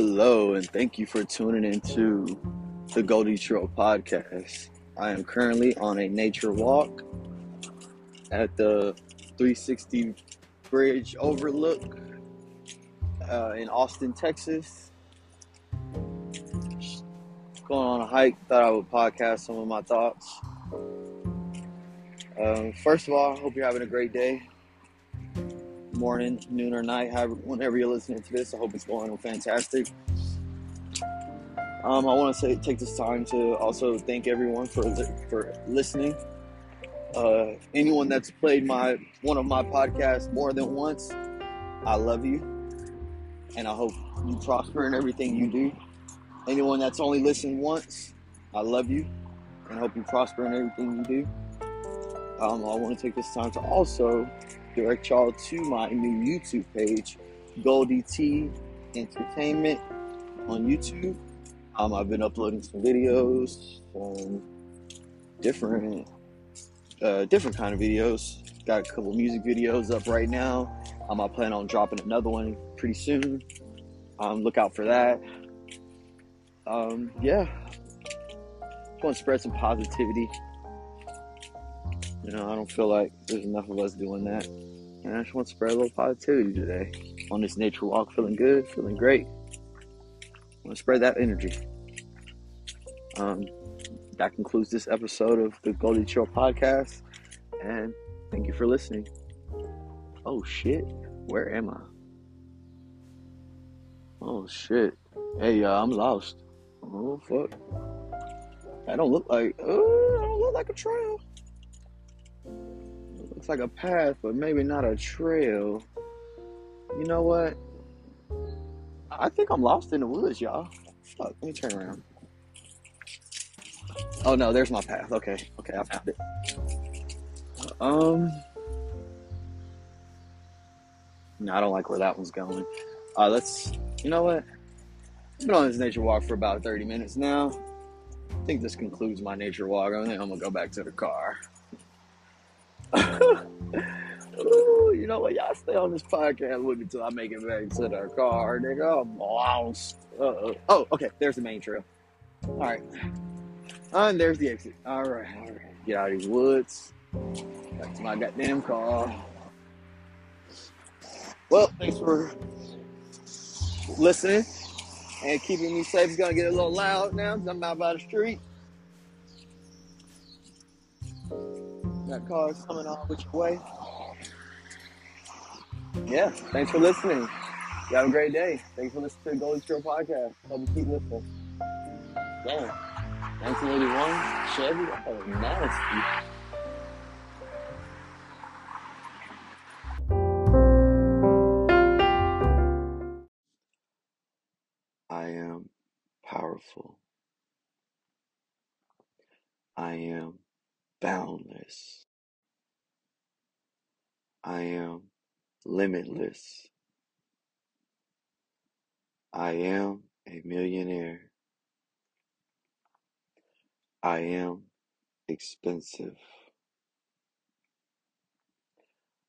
Hello, and thank you for tuning into the Goldie Trail podcast. I am currently on a nature walk at the 360 Bridge Overlook uh, in Austin, Texas. Going on a hike, thought I would podcast some of my thoughts. Um, first of all, I hope you're having a great day morning, noon, or night, however, whenever you're listening to this. I hope it's going fantastic. Um, I want to say take this time to also thank everyone for for listening. Uh, anyone that's played my one of my podcasts more than once, I love you, and I hope you prosper in everything you do. Anyone that's only listened once, I love you, and hope you prosper in everything you do. Um, I want to take this time to also direct y'all to my new YouTube page, Goldie T Entertainment on YouTube. Um, I've been uploading some videos, some different, uh, different kind of videos. Got a couple music videos up right now. Um, I plan on dropping another one pretty soon. Um, look out for that. Um, yeah, want to spread some positivity. You know, I don't feel like there's enough of us doing that. And I just want to spread a little positivity today on this nature walk. Feeling good, feeling great. I want to spread that energy. Um, that concludes this episode of the Goldie Trail podcast. And thank you for listening. Oh shit, where am I? Oh shit. Hey, uh, I'm lost. Oh fuck. I don't look like. I don't look like a trail. It looks like a path, but maybe not a trail. You know what? I think I'm lost in the woods, y'all. Fuck, let me turn around. Oh no, there's my path. Okay, okay, I found it. Um, no, I don't like where that one's going. Uh, let's. You know what? I've been on this nature walk for about 30 minutes now. I think this concludes my nature walk. I think I'm gonna go back to the car. Ooh, you know what? Y'all stay on this podcast with me until I make it back to the car, nigga. I'm lost. Uh-oh. Oh, okay. There's the main trail. All right. and there's the exit. All right. All right. Get out of these woods. Back to my goddamn car. Well, thanks for listening and keeping me safe. It's gonna get a little loud now because I'm out by the street. Got is coming on which way. Yeah, thanks for listening. You have a great day. Thanks for listening to the Goldie Trail podcast. Hope you keep listening. Going. 1981 Chevy. Oh, nasty. I am powerful. I am boundless. I am limitless. I am a millionaire. I am expensive.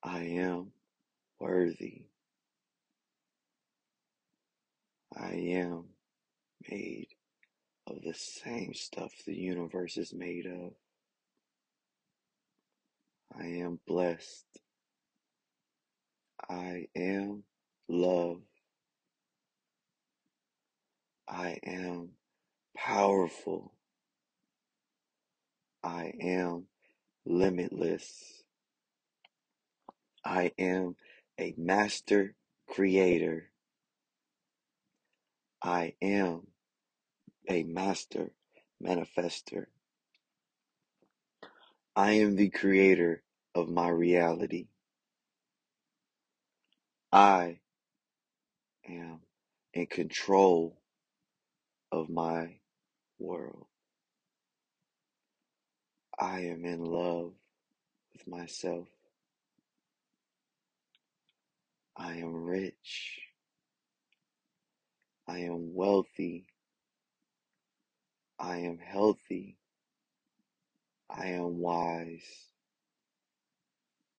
I am worthy. I am made of the same stuff the universe is made of. I am blessed. I am love. I am powerful. I am limitless. I am a master creator. I am a master manifester. I am the creator of my reality. I am in control of my world. I am in love with myself. I am rich. I am wealthy. I am healthy. I am wise.